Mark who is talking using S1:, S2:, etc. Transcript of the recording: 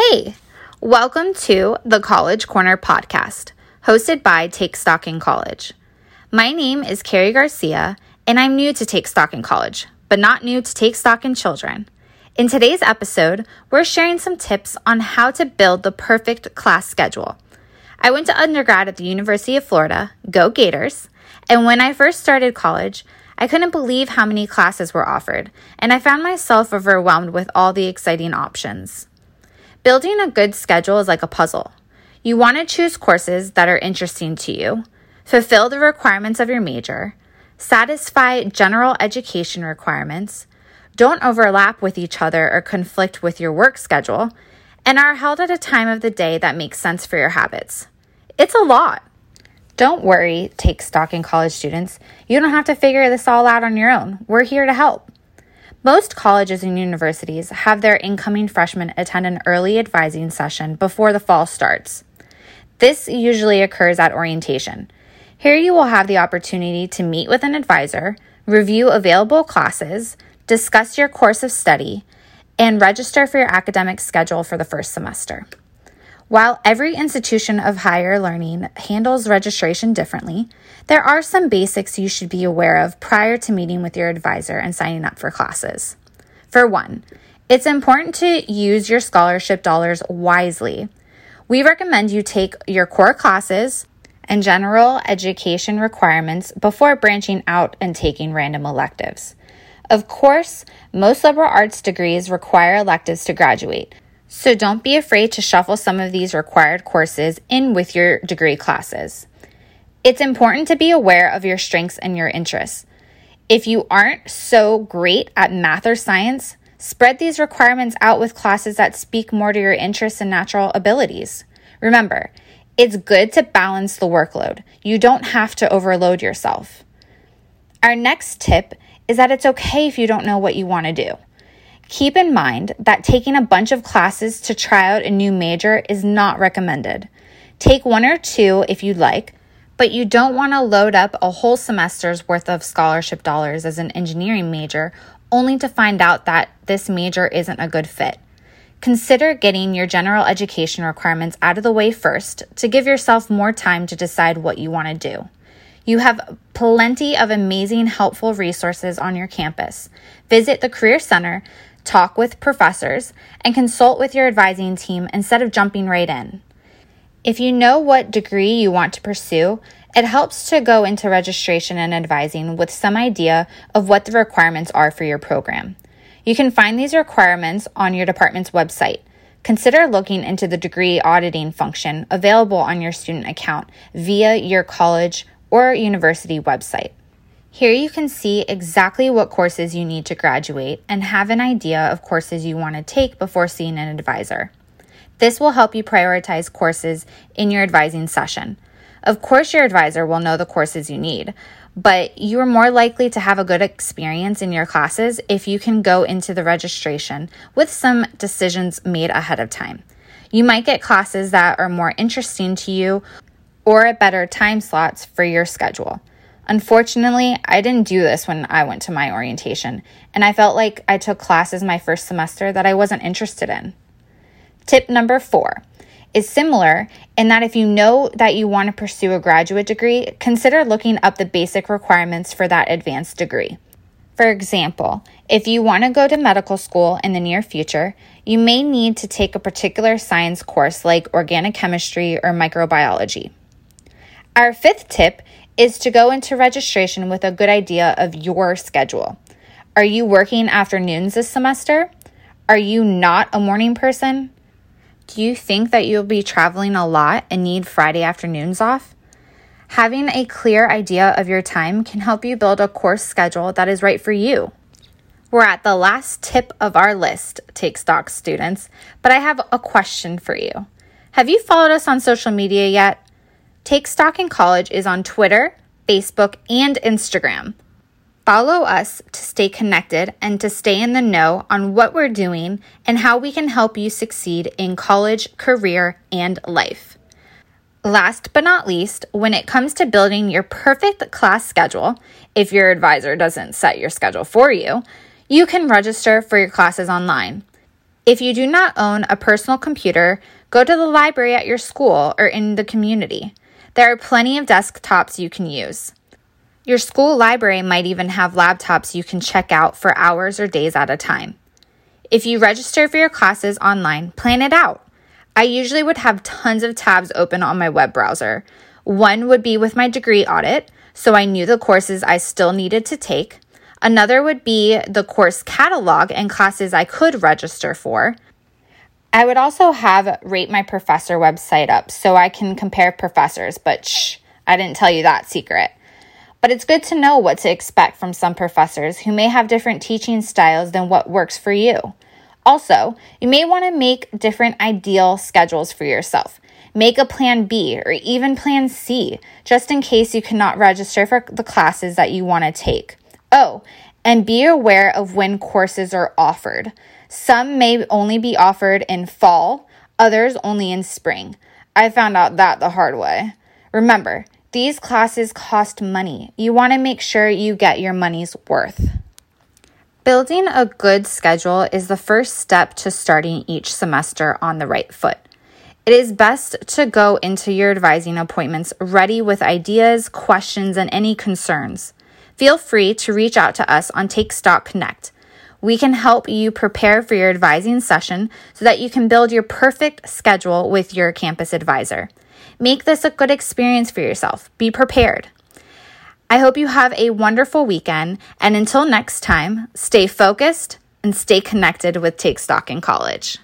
S1: Hey, welcome to the College Corner podcast, hosted by Take Stock in College. My name is Carrie Garcia, and I'm new to Take Stock in College, but not new to Take Stock in Children. In today's episode, we're sharing some tips on how to build the perfect class schedule. I went to undergrad at the University of Florida, go Gators, and when I first started college, I couldn't believe how many classes were offered, and I found myself overwhelmed with all the exciting options. Building a good schedule is like a puzzle. You want to choose courses that are interesting to you, fulfill the requirements of your major, satisfy general education requirements, don't overlap with each other or conflict with your work schedule, and are held at a time of the day that makes sense for your habits. It's a lot. Don't worry, take stock in college students. You don't have to figure this all out on your own. We're here to help. Most colleges and universities have their incoming freshmen attend an early advising session before the fall starts. This usually occurs at orientation. Here you will have the opportunity to meet with an advisor, review available classes, discuss your course of study, and register for your academic schedule for the first semester. While every institution of higher learning handles registration differently, there are some basics you should be aware of prior to meeting with your advisor and signing up for classes. For one, it's important to use your scholarship dollars wisely. We recommend you take your core classes and general education requirements before branching out and taking random electives. Of course, most liberal arts degrees require electives to graduate, so don't be afraid to shuffle some of these required courses in with your degree classes. It's important to be aware of your strengths and your interests. If you aren't so great at math or science, spread these requirements out with classes that speak more to your interests and natural abilities. Remember, it's good to balance the workload. You don't have to overload yourself. Our next tip is that it's okay if you don't know what you want to do. Keep in mind that taking a bunch of classes to try out a new major is not recommended. Take one or two if you'd like, but you don't want to load up a whole semester's worth of scholarship dollars as an engineering major only to find out that this major isn't a good fit. Consider getting your general education requirements out of the way first to give yourself more time to decide what you want to do. You have plenty of amazing, helpful resources on your campus. Visit the Career Center talk with professors, and consult with your advising team instead of jumping right in. If you know what degree you want to pursue, it helps to go into registration and advising with some idea of what the requirements are for your program. You can find these requirements on your department's website. Consider looking into the degree auditing function available on your student account via your college or university website. Here you can see exactly what courses you need to graduate and have an idea of courses you want to take before seeing an advisor. This will help you prioritize courses in your advising session. Of course, your advisor will know the courses you need, but you are more likely to have a good experience in your classes if you can go into the registration with some decisions made ahead of time. You might get classes that are more interesting to you or better time slots for your schedule. Unfortunately, I didn't do this when I went to my orientation, and I felt like I took classes my first semester that I wasn't interested in. Tip number four is similar in that if you know that you want to pursue a graduate degree, consider looking up the basic requirements for that advanced degree. For example, if you want to go to medical school in the near future, you may need to take a particular science course like organic chemistry or microbiology. Our fifth tip is to go into registration with a good idea of your schedule. Are you working afternoons this semester? Are you not a morning person? Do you think that you'll be traveling a lot and need Friday afternoons off? Having a clear idea of your time can help you build a course schedule that is right for you. We're at the last tip of our list, Take Stock students, but I have a question for you. Have you followed us on social media yet? Take Stock in College is on Twitter, Facebook, and Instagram. Follow us to stay connected and to stay in the know on what we're doing and how we can help you succeed in college, career, and life. Last but not least, when it comes to building your perfect class schedule, if your advisor doesn't set your schedule for you, you can register for your classes online. If you do not own a personal computer, go to the library at your school or in the community. There are plenty of desktops you can use. Your school library might even have laptops you can check out for hours or days at a time. If you register for your classes online, plan it out. I usually would have tons of tabs open on my web browser. One would be with my degree audit, so I knew the courses I still needed to take. Another would be the course catalog and classes I could register for. I would also have Rate My Professor website up so I can compare professors, but shh, I didn't tell you that secret. But it's good to know what to expect from some professors who may have different teaching styles than what works for you. Also, you may want to make different ideal schedules for yourself. Make a plan B or even plan C, just in case you cannot register for the classes that you want to take. Oh, and be aware of when courses are offered. Some may only be offered in fall, others only in spring. I found out that the hard way. Remember, these classes cost money. You want to make sure you get your money's worth. Building a good schedule is the first step to starting each semester on the right foot. It is best to go into your advising appointments ready with ideas, questions, and any concerns. Feel free to reach out to us on Take Stock Connect. We can help you prepare for your advising session so that you can build your perfect schedule with your campus advisor. Make this a good experience for yourself. Be prepared. I hope you have a wonderful weekend, and until next time, stay focused and stay connected with Take Stock in College.